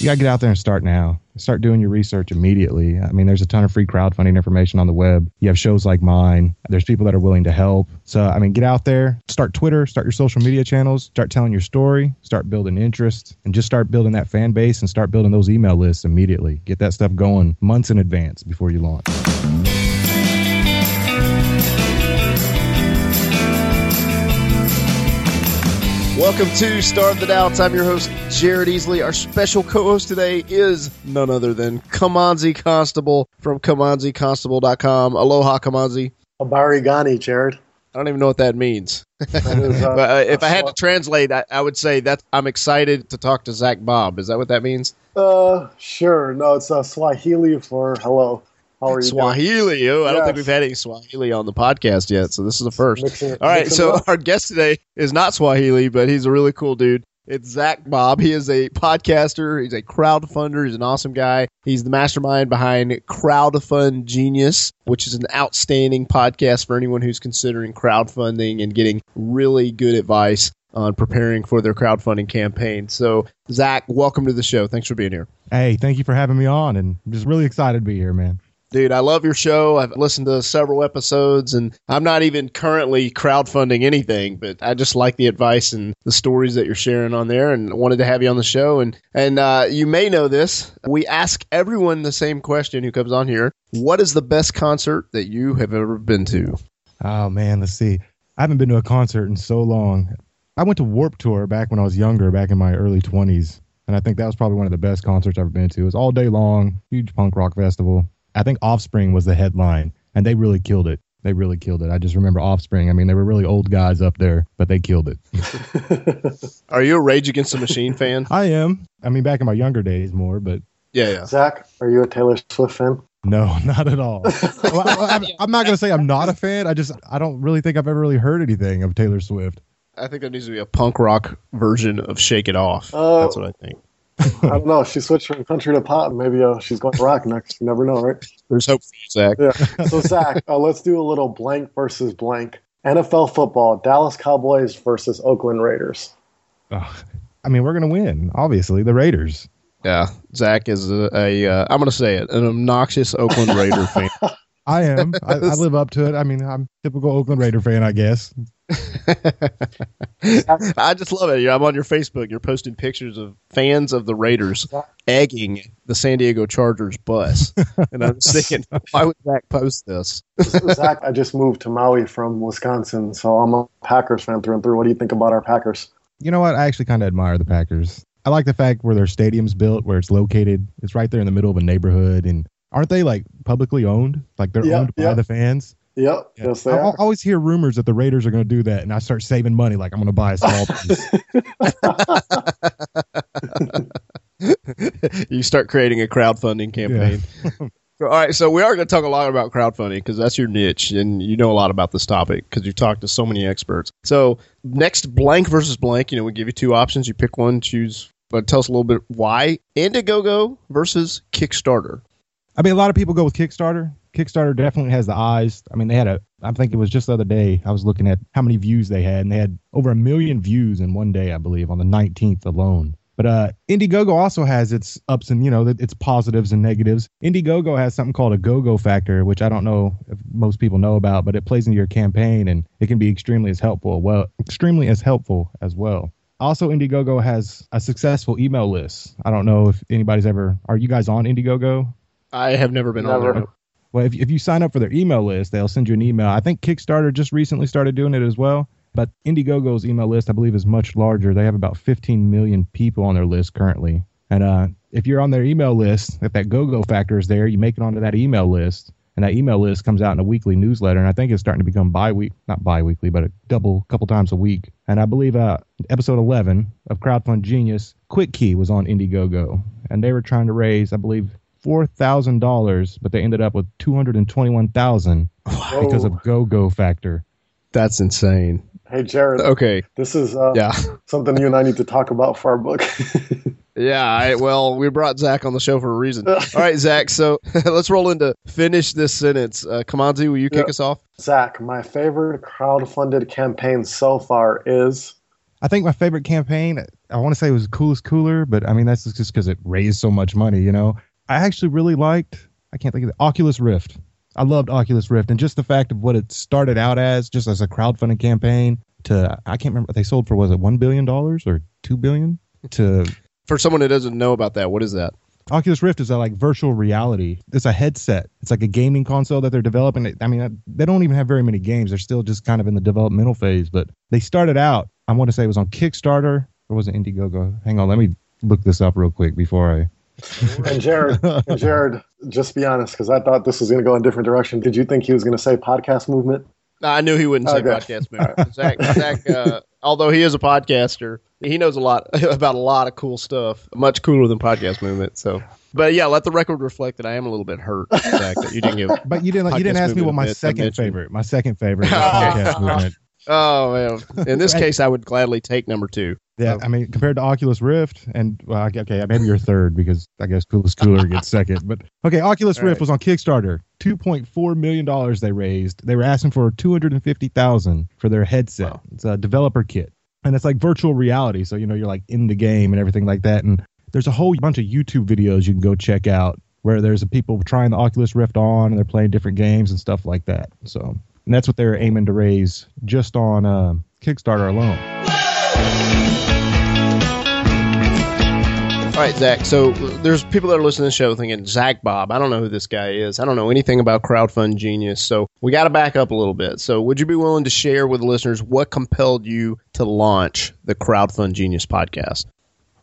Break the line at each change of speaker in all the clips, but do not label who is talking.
You got to get out there and start now. Start doing your research immediately. I mean, there's a ton of free crowdfunding information on the web. You have shows like mine. There's people that are willing to help. So, I mean, get out there, start Twitter, start your social media channels, start telling your story, start building interest, and just start building that fan base and start building those email lists immediately. Get that stuff going months in advance before you launch.
Welcome to Starve the Doubts. I'm your host, Jared Easley. Our special co-host today is none other than Kimanzi Constable from KimanziConstable.com. Aloha, Kamanzi.
Habari Gani, Jared.
I don't even know what that means. That is, uh, but uh, if I had to translate, I, I, would say that I'm excited to talk to Zach Bob. Is that what that means?
Uh, sure. No, it's uh, Swahili for hello. How are you?
Swahili.
Doing?
Oh, I don't think we've had any Swahili on the podcast yet, so this is the first. Mixing, All right, so our guest today is not Swahili, but he's a really cool dude. It's Zach Bob. He is a podcaster. He's a crowdfunder. He's an awesome guy. He's the mastermind behind Crowdfund Genius, which is an outstanding podcast for anyone who's considering crowdfunding and getting really good advice on preparing for their crowdfunding campaign. So, Zach, welcome to the show. Thanks for being here.
Hey, thank you for having me on, and I'm just really excited to be here, man.
Dude, I love your show. I've listened to several episodes and I'm not even currently crowdfunding anything, but I just like the advice and the stories that you're sharing on there and wanted to have you on the show. And, and, uh, you may know this. We ask everyone the same question who comes on here. What is the best concert that you have ever been to?
Oh man, let's see. I haven't been to a concert in so long. I went to Warped Tour back when I was younger, back in my early 20s. And I think that was probably one of the best concerts I've ever been to. It was all day long, huge punk rock festival. I think Offspring was the headline, and they really killed it. They really killed it. I just remember Offspring. I mean, they were really old guys up there, but they killed it.
Are you a Rage Against the Machine fan?
I am. I mean, back in my younger days, more, but
yeah, yeah.
Zach, are you a Taylor Swift fan?
No, not at all. well, I, am not going to say I'm not a fan. I just I don't really think I've ever really heard anything of Taylor Swift.
I think there needs to be a punk rock version of "Shake It Off." Uh, That's what I think.
I don't know. She switched from country to pop. Maybe uh, she's going to rock next. You never know, right?
There's hope for you, Zach.
Yeah. So, Zach, uh, let's do a little blank versus blank. NFL football, Dallas Cowboys versus Oakland Raiders.
Oh, I mean, we're going to win, obviously, the Raiders.
Yeah. Zach is a, a uh, I'm going to say it, an obnoxious Oakland Raider fan.
I am. I, I, live up to it. I mean, I'm typical Oakland Raider fan, I guess.
I just love it. I'm on your Facebook. You're posting pictures of fans of the Raiders egging the San Diego Chargers bus, and I'm thinking, why would Zach post this?
Zach, I just moved to Maui from Wisconsin, so I'm a Packers fan through and through. What do you think about our Packers?
You know what? I actually kind of admire the Packers. I like the fact where their stadium's built, where it's located. It's right there in the middle of a neighborhood, and aren't they like publicly owned? Like they're yep, owned by the fans.
Yep. Yeah. Yes, they
I, I always hear rumors that the Raiders are going to do that, and I start saving money. Like I'm going to buy a small
piece. you start creating a crowdfunding campaign. Yeah. All right, so we are going to talk a lot about crowdfunding because that's your niche, and you know a lot about this topic because you've talked to so many experts. So next, blank versus blank. You know, we give you two options. You pick one, choose. But tell us a little bit why Indiegogo versus Kickstarter.
I mean, a lot of people go with Kickstarter. Kickstarter definitely has the eyes. I mean, they had a. I think it was just the other day. I was looking at how many views they had, and they had over a million views in one day, I believe, on the 19th alone. But uh, Indiegogo also has its ups and you know its positives and negatives. Indiegogo has something called a go-go factor, which I don't know if most people know about, but it plays into your campaign and it can be extremely as helpful. Well, extremely as helpful as well. Also, Indiegogo has a successful email list. I don't know if anybody's ever. Are you guys on Indiegogo?
I have never been never. on there.
Well, if, if you sign up for their email list, they'll send you an email. I think Kickstarter just recently started doing it as well. But Indiegogo's email list, I believe, is much larger. They have about 15 million people on their list currently. And uh, if you're on their email list, if that go-go factor is there, you make it onto that email list, and that email list comes out in a weekly newsletter. And I think it's starting to become bi-week, not bi-weekly, but a double, couple times a week. And I believe uh, episode 11 of Crowdfund Genius, Quick Key was on Indiegogo, and they were trying to raise, I believe, four thousand dollars, but they ended up with two hundred and twenty-one thousand because of Go Go Factor.
That's insane.
Hey Jared.
Okay.
This is uh,
yeah
something you and I need to talk about for our book.
yeah. I, well, we brought Zach on the show for a reason. All right, Zach. So let's roll into finish this sentence. Uh, Kimanzi, will you kick yeah. us off?
Zach, my favorite crowd-funded campaign so far is.
I think my favorite campaign I want to say it was the coolest cooler, but I mean that's just because it raised so much money. You know, I actually really liked. I can't think of the Oculus Rift. I loved Oculus Rift and just the fact of what it started out as, just as a crowdfunding campaign. To I can't remember they sold for. Was it one billion dollars or two billion? To
for someone who doesn't know about that, what is that?
Oculus Rift is a like virtual reality. It's a headset. It's like a gaming console that they're developing. I mean, uh, they don't even have very many games. They're still just kind of in the developmental phase. But they started out. I want to say it was on Kickstarter or was it Indiegogo? Hang on, let me look this up real quick before I.
and Jared, and Jared, just be honest, because I thought this was going to go in a different direction. Did you think he was going to say podcast movement?
No, I knew he wouldn't say okay. podcast movement. Zach, Zach uh, although he is a podcaster, he knows a lot about a lot of cool stuff, much cooler than podcast movement. So, but yeah, let the record reflect that I am a little bit hurt Zach, that you didn't give.
But you didn't. You didn't ask me what my second favorite. My second favorite podcast movement.
Oh man! In this case, I would gladly take number two.
Yeah, oh. I mean, compared to Oculus Rift, and well, okay, maybe you're third because I guess Coolest Cooler gets second. But okay, Oculus All Rift right. was on Kickstarter. Two point four million dollars they raised. They were asking for two hundred and fifty thousand for their headset. Wow. It's a developer kit, and it's like virtual reality. So you know you're like in the game and everything like that. And there's a whole bunch of YouTube videos you can go check out where there's people trying the Oculus Rift on and they're playing different games and stuff like that. So and that's what they're aiming to raise just on uh, Kickstarter alone.
All right, Zach. So there's people that are listening to the show thinking, Zach Bob, I don't know who this guy is. I don't know anything about Crowdfund Genius. So we got to back up a little bit. So would you be willing to share with the listeners what compelled you to launch the Crowdfund Genius podcast?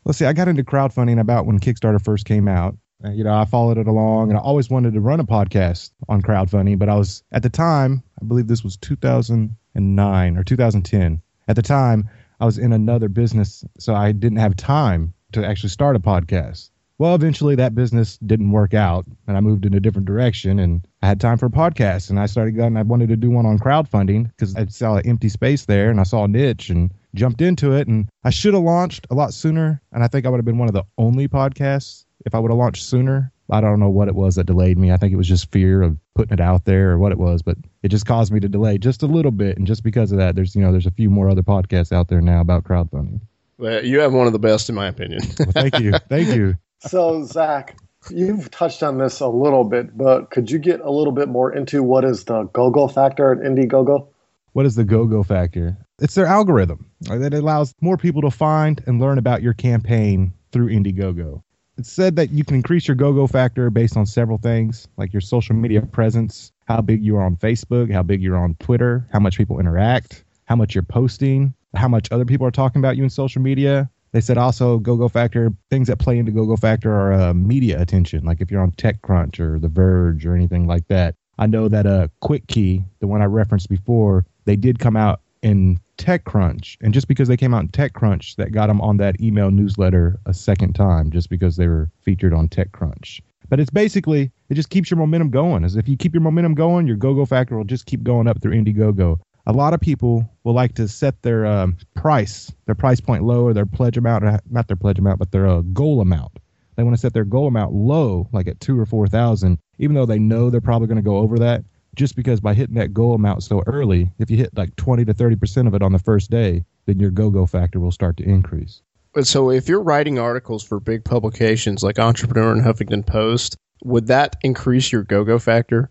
Let's see. I got into crowdfunding about when Kickstarter first came out. You know, I followed it along, and I always wanted to run a podcast on crowdfunding. But I was at the time, I believe this was 2009 or 2010. At the time, I was in another business, so I didn't have time to actually start a podcast. Well, eventually that business didn't work out, and I moved in a different direction, and I had time for a podcast, and I started going. I wanted to do one on crowdfunding because I saw an empty space there, and I saw a niche, and jumped into it. And I should have launched a lot sooner, and I think I would have been one of the only podcasts if I would have launched sooner. I don't know what it was that delayed me. I think it was just fear of putting it out there or what it was, but it just caused me to delay just a little bit. And just because of that, there's you know there's a few more other podcasts out there now about crowdfunding.
Well, you have one of the best, in my opinion.
well, thank you, thank you.
So, Zach, you've touched on this a little bit, but could you get a little bit more into what is the go-go factor at Indiegogo?
What is the go-go factor? It's their algorithm that allows more people to find and learn about your campaign through Indiegogo. It's said that you can increase your go-go factor based on several things, like your social media presence, how big you are on Facebook, how big you're on Twitter, how much people interact, how much you're posting, how much other people are talking about you in social media. They said also go-go factor things that play into go-go factor are uh, media attention, like if you're on TechCrunch or The Verge or anything like that. I know that uh, Quick Key, the one I referenced before, they did come out in TechCrunch, and just because they came out in TechCrunch, that got them on that email newsletter a second time, just because they were featured on TechCrunch. But it's basically it just keeps your momentum going. As if you keep your momentum going, your go-go factor will just keep going up through Indiegogo a lot of people will like to set their um, price, their price point low, or their pledge amount, not their pledge amount, but their uh, goal amount. They want to set their goal amount low, like at two or four thousand, even though they know they're probably going to go over that. Just because by hitting that goal amount so early, if you hit like twenty to thirty percent of it on the first day, then your go-go factor will start to increase.
So, if you're writing articles for big publications like Entrepreneur and Huffington Post, would that increase your go-go factor?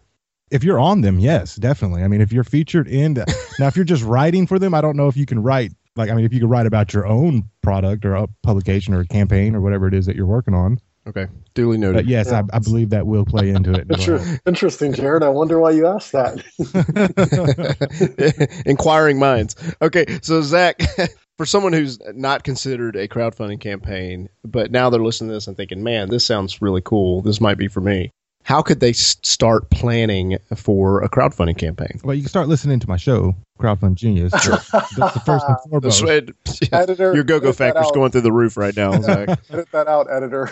if you're on them, yes, definitely. I mean, if you're featured in now, if you're just writing for them, I don't know if you can write like I mean, if you could write about your own product or a publication or a campaign or whatever it is that you're working on.
Okay, duly noted.
But yes, yeah. I, I, believe that will play into it.
Well. Interesting, Jared. I wonder why you asked that.
Inquiring minds. Okay, so Zach, for someone who's not considered a crowdfunding campaign, but now they're listening to this and thinking, "Man, this sounds really cool. This might be for me." How could they start planning for a crowdfunding campaign?
Well, you can start listening to my show, Crowdfund Genius. That's the first and foremost.
yeah, editor, your go-go factor's going through the roof right now.
edit that out, editor.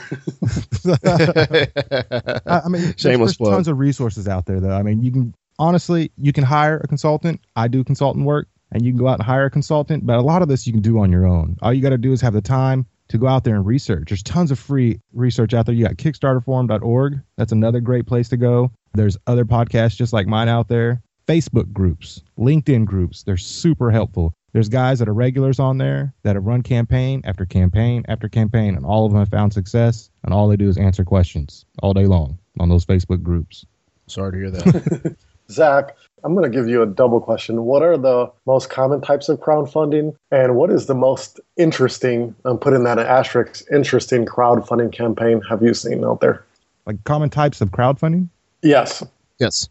I, mean, Shameless there's, there's tons of resources out there, though. I mean, you can honestly, you can hire a consultant. I do consultant work, and you can go out and hire a consultant. But a lot of this you can do on your own. All you got to do is have the time to go out there and research. There's tons of free research out there. You got kickstarterforum.org. That's another great place to go. There's other podcasts just like mine out there. Facebook groups, LinkedIn groups, they're super helpful. There's guys that are regulars on there that have run campaign after campaign after campaign, and all of them have found success. And all they do is answer questions all day long on those Facebook groups.
Sorry to hear that.
Zach, I'm going to give you a double question. What are the most common types of crowdfunding? And what is the most interesting, I'm putting that in asterisk, interesting crowdfunding campaign have you seen out there?
Like common types of crowdfunding?
Yes.
Yes.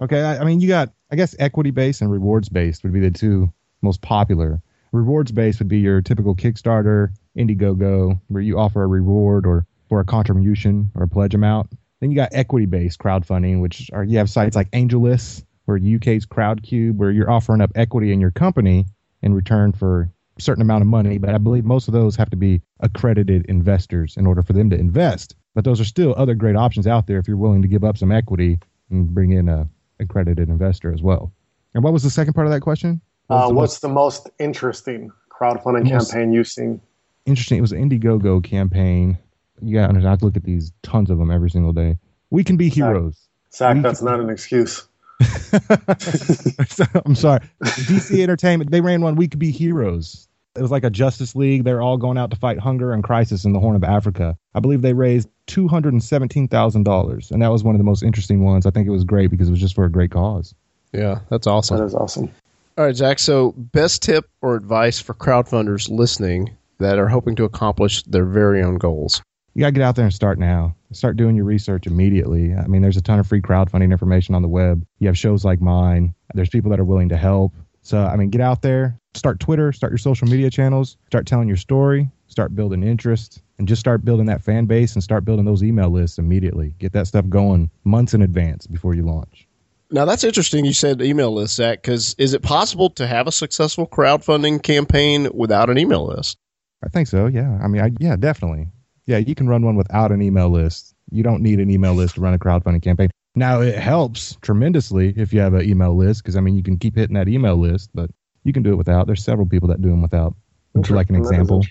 Okay. I, I mean, you got, I guess, equity based and rewards based would be the two most popular. Rewards based would be your typical Kickstarter, Indiegogo, where you offer a reward or for a contribution or a pledge amount. Then you got equity based crowdfunding, which are you have sites like AngelList or UK's Crowdcube, where you're offering up equity in your company in return for a certain amount of money. But I believe most of those have to be accredited investors in order for them to invest. But those are still other great options out there if you're willing to give up some equity and bring in a accredited investor as well. And what was the second part of that question?
Uh, the what's most, the most interesting crowdfunding most campaign you've seen?
Interesting. It was an Indiegogo campain. You got to look at these tons of them every single day. We can be heroes.
Zach, Zach that's can... not an excuse.
I'm sorry. DC Entertainment, they ran one We Could Be Heroes. It was like a Justice League. They're all going out to fight hunger and crisis in the Horn of Africa. I believe they raised $217,000. And that was one of the most interesting ones. I think it was great because it was just for a great cause.
Yeah, that's awesome.
That is awesome.
All right, Zach. So, best tip or advice for crowdfunders listening that are hoping to accomplish their very own goals?
You got to get out there and start now. Start doing your research immediately. I mean, there's a ton of free crowdfunding information on the web. You have shows like mine. There's people that are willing to help. So, I mean, get out there, start Twitter, start your social media channels, start telling your story, start building interest, and just start building that fan base and start building those email lists immediately. Get that stuff going months in advance before you launch.
Now that's interesting. You said email list, Zach, because is it possible to have a successful crowdfunding campaign without an email list?
I think so. Yeah. I mean, I, yeah, definitely. Yeah, you can run one without an email list. You don't need an email list to run a crowdfunding campaign. Now it helps tremendously if you have an email list because I mean you can keep hitting that email list, but you can do it without. There's several people that do them without. Would you like an example?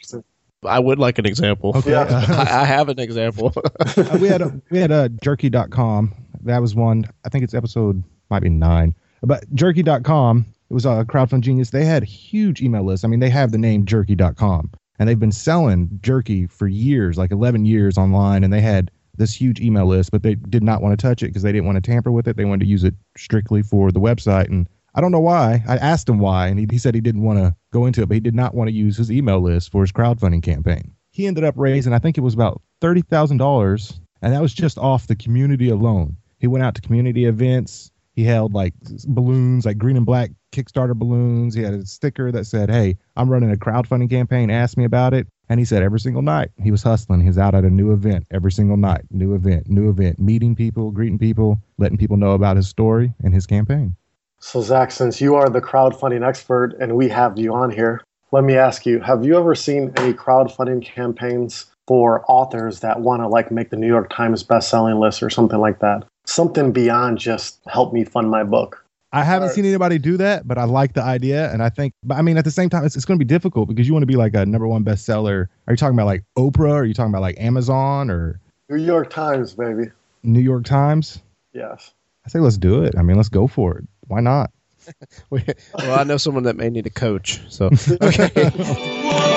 I would like an example. Okay. Yeah. I, I, have an example.
uh, we had a, we had a jerky.com. That was one. I think it's episode might be nine. But jerky.com, it was a crowdfund genius. They had huge email lists. I mean, they have the name jerky.com and they've been selling jerky for years, like 11 years online. And they had this huge email list, but they did not want to touch it because they didn't want to tamper with it. They wanted to use it strictly for the website. And I don't know why. I asked him why, and he, he said he didn't want to go into it, but he did not want to use his email list for his crowdfunding campaign. He ended up raising, I think it was about $30,000, and that was just off the community alone. He went out to community events. He held like balloons, like green and black Kickstarter balloons. He had a sticker that said, Hey, I'm running a crowdfunding campaign. Ask me about it. And he said every single night he was hustling. He was out at a new event every single night, new event, new event, meeting people, greeting people, letting people know about his story and his campaign.
So, Zach, since you are the crowdfunding expert and we have you on here, let me ask you have you ever seen any crowdfunding campaigns for authors that want to like make the New York Times best-selling list or something like that? Something beyond just help me fund my book.
I haven't seen anybody do that, but I like the idea, and I think. But I mean, at the same time, it's, it's going to be difficult because you want to be like a number one bestseller. Are you talking about like Oprah? Or are you talking about like Amazon or
New York Times, baby?
New York Times.
Yes.
I say let's do it. I mean, let's go for it. Why not?
well, I know someone that may need a coach. So okay.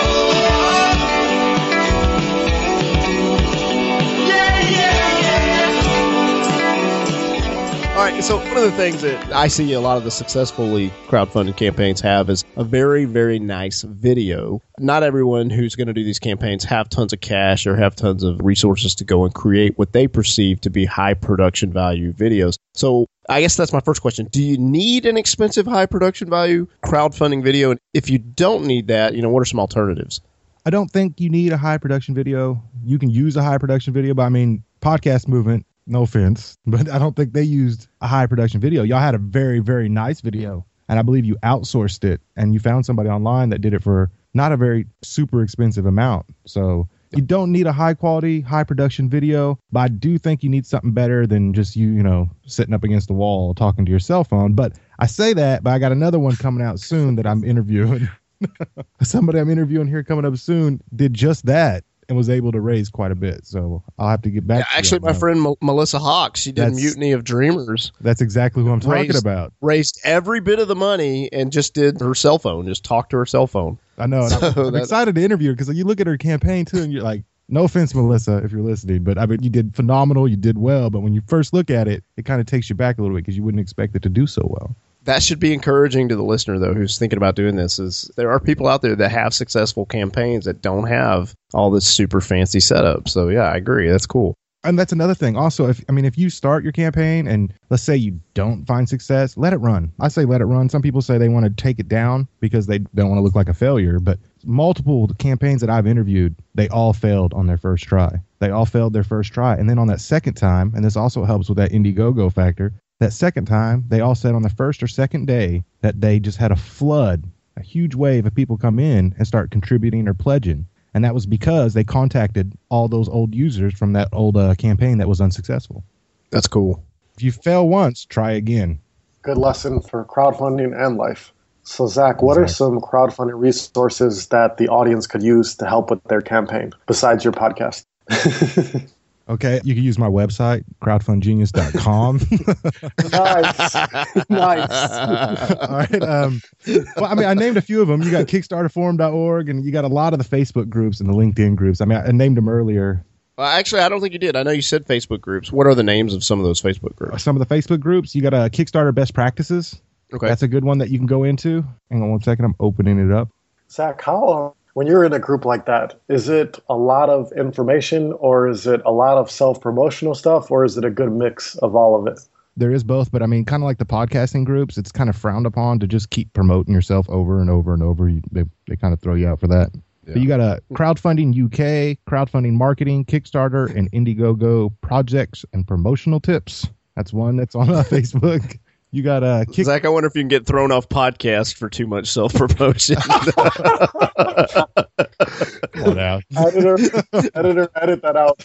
right, so one of the things that I see a lot of the successfully crowdfunded campaigns have is a very, very nice video. Not everyone who's going to do these campaigns have tons of cash or have tons of resources to go and create what they perceive to be high production value videos. So I guess that's my first question. Do you need an expensive high production value crowdfunding video? And if you don't need that, you know, what are some alternatives?
I don't think you need a high production video. You can use a high production video, but I mean, podcast movement no offense, but I don't think they used a high production video. Y'all had a very, very nice video. And I believe you outsourced it and you found somebody online that did it for not a very super expensive amount. So you don't need a high quality, high production video, but I do think you need something better than just you, you know, sitting up against the wall talking to your cell phone. But I say that, but I got another one coming out soon that I'm interviewing. Somebody I'm interviewing here coming up soon did just that and was able to raise quite a bit. So I'll have to get back.
Yeah, actually, my friend M- Melissa Hawks, she did that's, Mutiny of Dreamers.
That's exactly who I'm talking
raised,
about.
Raised every bit of the money and just did her cell phone, just talked to her cell phone.
I know. So I'm, I'm excited to interview her because you look at her campaign too, and you're like, no offense, Melissa, if you're listening, but I mean, you did phenomenal. You did well, but when you first look at it, it kind of takes you back a little bit because you wouldn't expect it to do so well
that should be encouraging to the listener though who's thinking about doing this is there are people out there that have successful campaigns that don't have all this super fancy setup. So yeah i agree. That's cool.
And that's another thing. Also if i mean if you start your campaign and let's say you don't find success let it run. I say let it run. Some people say they want to take it down because they don't want to look like a failure but multiple campaigns that i've interviewed they all failed on their first try. They all failed their first try. And then on that second time and this also helps with that indiegogo factor that second time, they all said on the first or second day that they just had a flood, a huge wave of people come in and start contributing or pledging. And that was because they contacted all those old users from that old uh, campaign that was unsuccessful.
That's cool.
If you fail once, try again.
Good lesson for crowdfunding and life. So, Zach, what are some crowdfunding resources that the audience could use to help with their campaign besides your podcast?
Okay, you can use my website, crowdfundgenius.com.
nice. nice.
All right. Um, well, I mean, I named a few of them. You got kickstarterforum.org and you got a lot of the Facebook groups and the LinkedIn groups. I mean, I named them earlier.
Well, actually, I don't think you did. I know you said Facebook groups. What are the names of some of those Facebook groups?
Some of the Facebook groups, you got a Kickstarter best practices.
Okay.
That's a good one that you can go into. Hang on one second. I'm opening it up.
Zach, how when you're in a group like that, is it a lot of information or is it a lot of self promotional stuff or is it a good mix of all of it?
There is both, but I mean, kind of like the podcasting groups, it's kind of frowned upon to just keep promoting yourself over and over and over. You, they, they kind of throw you out for that. Yeah. But you got a crowdfunding UK, crowdfunding marketing, Kickstarter, and Indiegogo projects and promotional tips. That's one that's on uh, Facebook. You got a
kick- Zach. I wonder if you can get thrown off podcast for too much self promotion.
editor, editor, edit that out.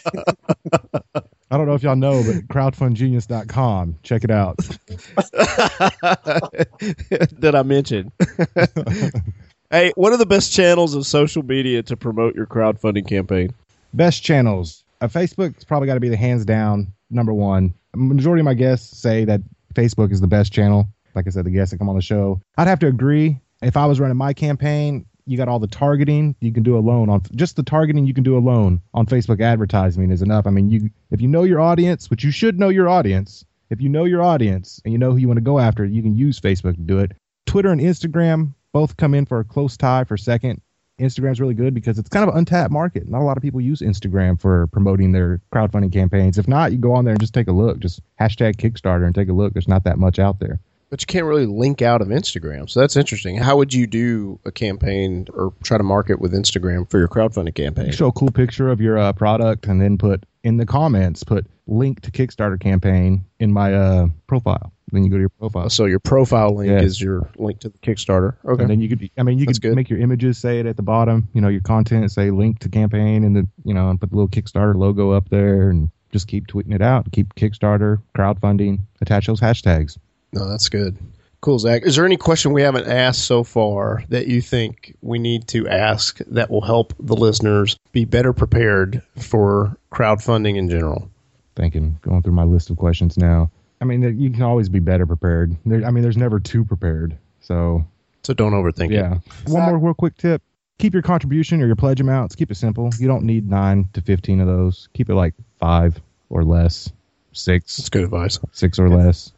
I don't know if y'all know, but crowdfundgenius.com. Check it out.
Did I mention? hey, what are the best channels of social media to promote your crowdfunding campaign?
Best channels. Uh, Facebook's probably got to be the hands down number one. Majority of my guests say that Facebook is the best channel. Like I said, the guests that come on the show. I'd have to agree. If I was running my campaign, you got all the targeting you can do alone on just the targeting you can do alone on Facebook advertising is enough. I mean, you if you know your audience, which you should know your audience, if you know your audience and you know who you want to go after, you can use Facebook to do it. Twitter and Instagram both come in for a close tie for second. Instagram's really good because it's kind of an untapped market. Not a lot of people use Instagram for promoting their crowdfunding campaigns. If not, you go on there and just take a look. Just hashtag Kickstarter and take a look. There's not that much out there.
But you can't really link out of Instagram. So that's interesting. How would you do a campaign or try to market with Instagram for your crowdfunding campaign? You
show a cool picture of your uh, product and then put in the comments, put link to Kickstarter campaign in my uh, profile. Then you go to your profile.
So your profile link yeah. is your link to the Kickstarter. Okay.
And then you could, I mean, you That's could good. make your images say it at the bottom. You know, your content say link to campaign, and then you know, and put the little Kickstarter logo up there, and just keep tweeting it out. Keep Kickstarter crowdfunding. Attach those hashtags.
No, that's good. Cool, Zach. Is there any question we haven't asked so far that you think we need to ask that will help the listeners be better prepared for crowdfunding in general?
Thinking, going through my list of questions now. I mean, you can always be better prepared. There, I mean, there's never too prepared. So,
so don't overthink
yeah.
it.
Yeah. One more real quick tip: keep your contribution or your pledge amounts. Keep it simple. You don't need nine to fifteen of those. Keep it like five or less, six.
That's good advice.
Six or less.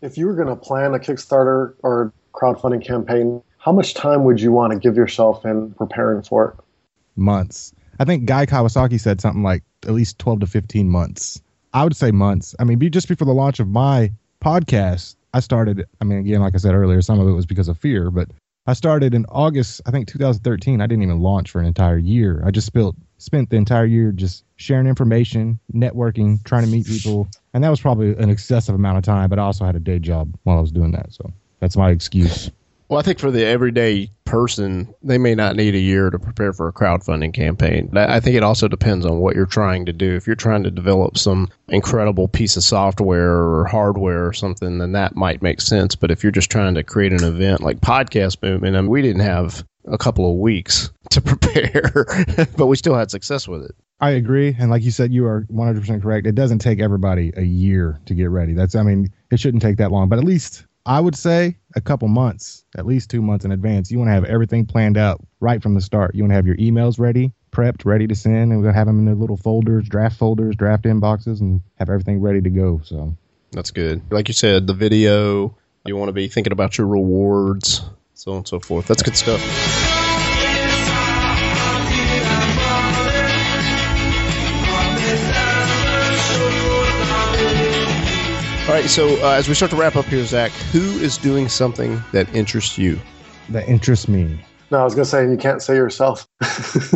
If you were going to plan a Kickstarter or crowdfunding campaign, how much time would you want to give yourself in preparing for it?
Months. I think Guy Kawasaki said something like at least twelve to fifteen months. I would say months. I mean, be, just before the launch of my podcast, I started. I mean, again, like I said earlier, some of it was because of fear, but I started in August, I think 2013. I didn't even launch for an entire year. I just spent spent the entire year just sharing information, networking, trying to meet people, and that was probably an excessive amount of time. But I also had a day job while I was doing that, so that's my excuse.
Well, I think for the everyday person, they may not need a year to prepare for a crowdfunding campaign. I think it also depends on what you're trying to do. If you're trying to develop some incredible piece of software or hardware or something, then that might make sense. But if you're just trying to create an event like Podcast and I mean, we didn't have a couple of weeks to prepare, but we still had success with it.
I agree, and like you said, you are 100 percent correct. It doesn't take everybody a year to get ready. That's, I mean, it shouldn't take that long, but at least I would say a couple months, at least two months in advance. You want to have everything planned out right from the start. You want to have your emails ready, prepped, ready to send, and we're gonna have them in their little folders, draft folders, draft inboxes, and have everything ready to go. So
that's good. Like you said, the video. You want to be thinking about your rewards, so on and so forth. That's good stuff. All right, so uh, as we start to wrap up here, Zach, who is doing something that interests you?
That interests me.
No, I was gonna say you can't say yourself.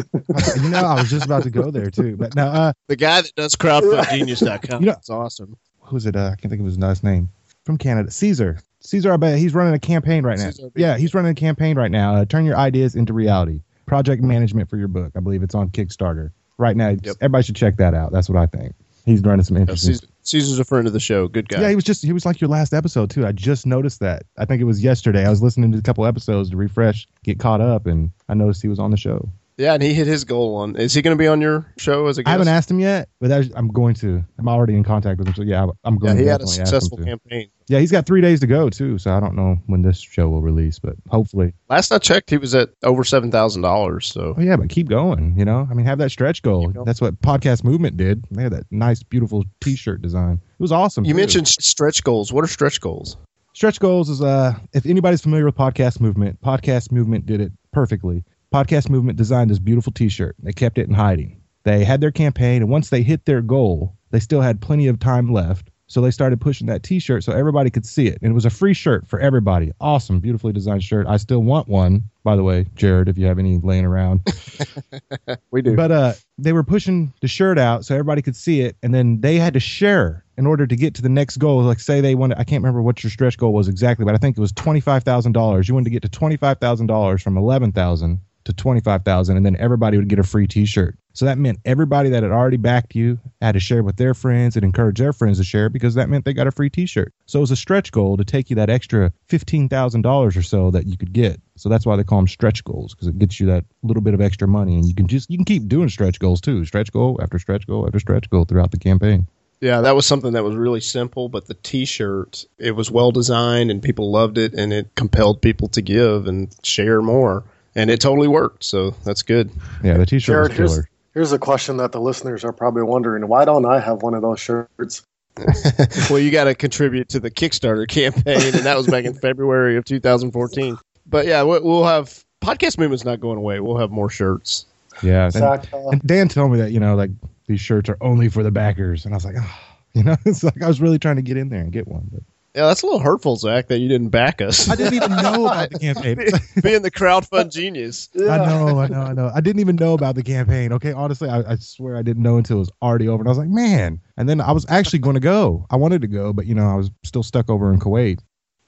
you know, I was just about to go there too, but now uh,
the guy that does crowdfundgenius.com. You know, it's awesome.
Who's it? Uh, I can't think of his last name. From Canada, Caesar. Caesar, I bet he's running a campaign right now. Yeah, he's running a campaign right now. Uh, turn your ideas into reality. Project management for your book. I believe it's on Kickstarter right now. Yep. Everybody should check that out. That's what I think. He's running some interesting.
Caesar, Caesar's a friend of the show. Good guy.
Yeah, he was just he was like your last episode too. I just noticed that. I think it was yesterday. I was listening to a couple episodes to refresh, get caught up, and I noticed he was on the show.
Yeah, and he hit his goal on. Is he going to be on your show as a guest?
I haven't asked him yet, but I'm going to. I'm already in contact with him, so yeah, I'm going.
Yeah, he
had
a successful campaign.
Yeah, he's got three days to go too, so I don't know when this show will release, but hopefully.
Last I checked, he was at over seven thousand dollars. So.
Oh yeah, but keep going. You know, I mean, have that stretch goal. That's what Podcast Movement did. They had that nice, beautiful T-shirt design. It was awesome.
You too. mentioned stretch goals. What are stretch goals?
Stretch goals is uh, if anybody's familiar with Podcast Movement, Podcast Movement did it perfectly. Podcast Movement designed this beautiful T-shirt. They kept it in hiding. They had their campaign, and once they hit their goal, they still had plenty of time left. So they started pushing that T-shirt so everybody could see it, and it was a free shirt for everybody. Awesome, beautifully designed shirt. I still want one, by the way, Jared. If you have any laying around,
we do.
But uh, they were pushing the shirt out so everybody could see it, and then they had to share in order to get to the next goal. Like say they wanted, I can't remember what your stretch goal was exactly, but I think it was twenty five thousand dollars. You wanted to get to twenty five thousand dollars from eleven thousand to 25,000 and then everybody would get a free t-shirt. So that meant everybody that had already backed you had to share with their friends and encourage their friends to share because that meant they got a free t-shirt. So it was a stretch goal to take you that extra $15,000 or so that you could get. So that's why they call them stretch goals because it gets you that little bit of extra money and you can just you can keep doing stretch goals too. Stretch goal after stretch goal after stretch goal throughout the campaign.
Yeah, that was something that was really simple, but the T-shirt it was well designed and people loved it, and it compelled people to give and share more and it totally worked. So that's good.
Yeah, the t-shirt Jared,
here's, here's, a question that the listeners are probably wondering: Why don't I have one of those shirts?
well, you got to contribute to the Kickstarter campaign, and that was back in February of 2014. But yeah, we'll have podcast movement's not going away. We'll have more shirts.
Yeah, and, uh, and Dan told me that you know like these shirts are only for the backers, and I was like, oh, you know, it's like I was really trying to get in there and get one, but
yeah, that's a little hurtful, Zach, that you didn't back us.
I didn't even know about the campaign.
Being the crowdfund genius.
Yeah. I know, I know, I know. I didn't even know about the campaign. Okay, honestly, I, I, swear I didn't know until it was already over. And I was like, man. And then I was actually going to go. I wanted to go, but, you know, I was still stuck over in Kuwait.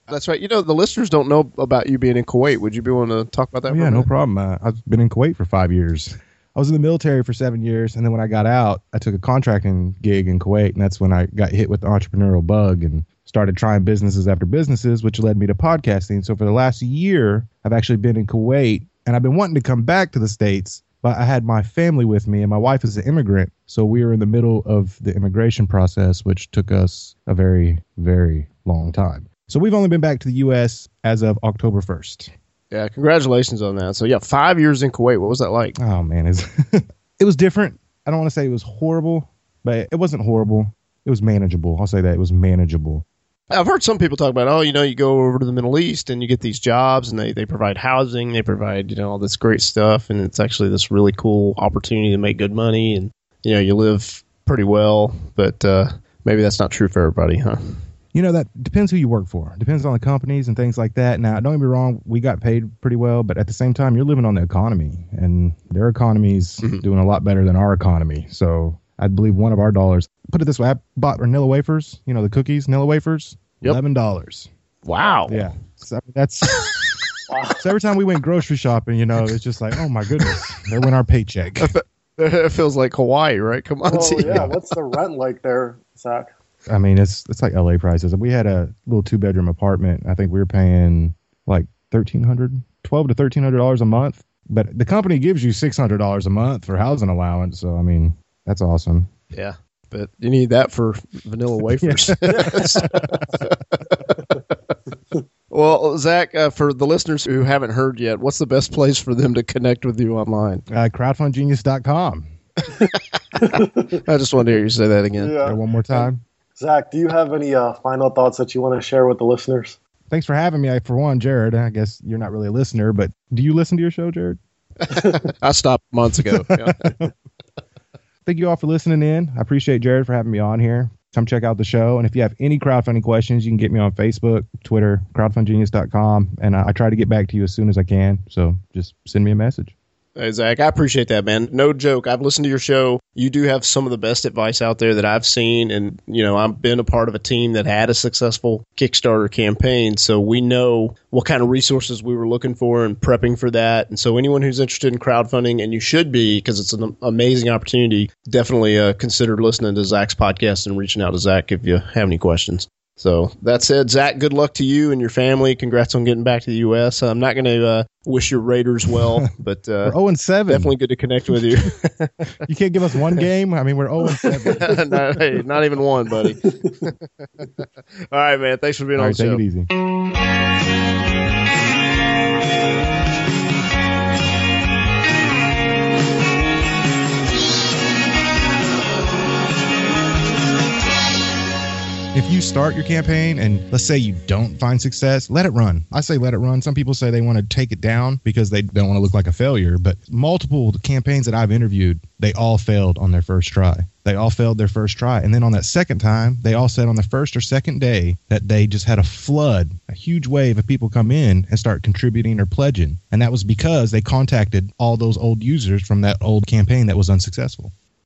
That's right. You know, the listeners don't know about you being in Kuwait. Would you be willing to talk about that?
Oh, yeah, no problem. Uh, I've been in Kuwait for five years. I was in the military for seven years, and then when I got out, I took a contracting gig in Kuwait, and that's when I got hit with the entrepreneurial bug and started trying businesses after businesses, which led me to podcasting. So for the last year, I've actually been in Kuwait, and I've been wanting to come back to the states, but I had my family with me, and my wife is an immigrant, so we were in the middle of the immigration process, which took us a very, very long time. So we've only been back to the U.S. as of October first.
Yeah, congratulations on that. So yeah, five years in Kuwait. What was that like?
Oh man, it was different. I don't want to say it was horrible, but it wasn't horrible. It was manageable. I'll say that it was manageable.
I've heard some people talk about, oh, you know, you go over to the Middle East and you get these jobs and they, they provide housing, they provide, you know, all this great stuff. And it's actually this really cool opportunity to make good money and, you know, you live pretty well. But uh, maybe that's not true for everybody, huh?
You know, that depends who you work for. Depends on the companies and things like that. Now, don't get me wrong, we got paid pretty well, but at the same time, you're living on the economy and their economy's mm-hmm. doing a lot better than our economy. So I believe one of our dollars. Put it this way: I bought vanilla wafers. You know the cookies, vanilla wafers. Yep. Eleven dollars.
Wow.
Yeah. So that's. so every time we went grocery shopping, you know, it's just like, oh my goodness, there went our paycheck.
It feels like Hawaii, right? Come on.
Oh yeah. What's the rent like there, Zach?
I mean, it's it's like LA prices. We had a little two bedroom apartment. I think we were paying like thirteen hundred twelve to thirteen hundred dollars a month. But the company gives you six hundred dollars a month for housing allowance. So I mean, that's awesome.
Yeah, but you need that for vanilla wafers. well, Zach, uh, for the listeners who haven't heard yet, what's the best place for them to connect with you online?
Uh, crowdfundgenius.com.
I just wanted to hear you say that again.
Yeah. One more time.
Zach, do you have any uh, final thoughts that you want to share with the listeners?
Thanks for having me. I, for one, Jared, I guess you're not really a listener, but do you listen to your show, Jared?
I stopped months ago. Yeah.
Thank you all for listening in. I appreciate Jared for having me on here. Come check out the show. And if you have any crowdfunding questions, you can get me on Facebook, Twitter, crowdfundgenius.com. And I, I try to get back to you as soon as I can. So just send me a message.
Hey, Zach, I appreciate that, man. No joke. I've listened to your show. You do have some of the best advice out there that I've seen. And, you know, I've been a part of a team that had a successful Kickstarter campaign. So we know what kind of resources we were looking for and prepping for that. And so anyone who's interested in crowdfunding, and you should be because it's an amazing opportunity, definitely uh, consider listening to Zach's podcast and reaching out to Zach if you have any questions. So that said, Zach, good luck to you and your family. Congrats on getting back to the U.S. I'm not going to uh, wish your Raiders well, but uh,
we're 0 7.
Definitely good to connect with you.
you can't give us one game. I mean, we're 0 7.
not, hey, not even one, buddy. All right, man. Thanks for being
All
on
right,
the
take
show.
it easy. If you start your campaign and let's say you don't find success, let it run. I say let it run. Some people say they want to take it down because they don't want to look like a failure, but multiple campaigns that I've interviewed, they all failed on their first try. They all failed their first try. And then on that second time, they all said on the first or second day that they just had a flood, a huge wave of people come in and start contributing or pledging. And that was because they contacted all those old users from that old campaign that was unsuccessful.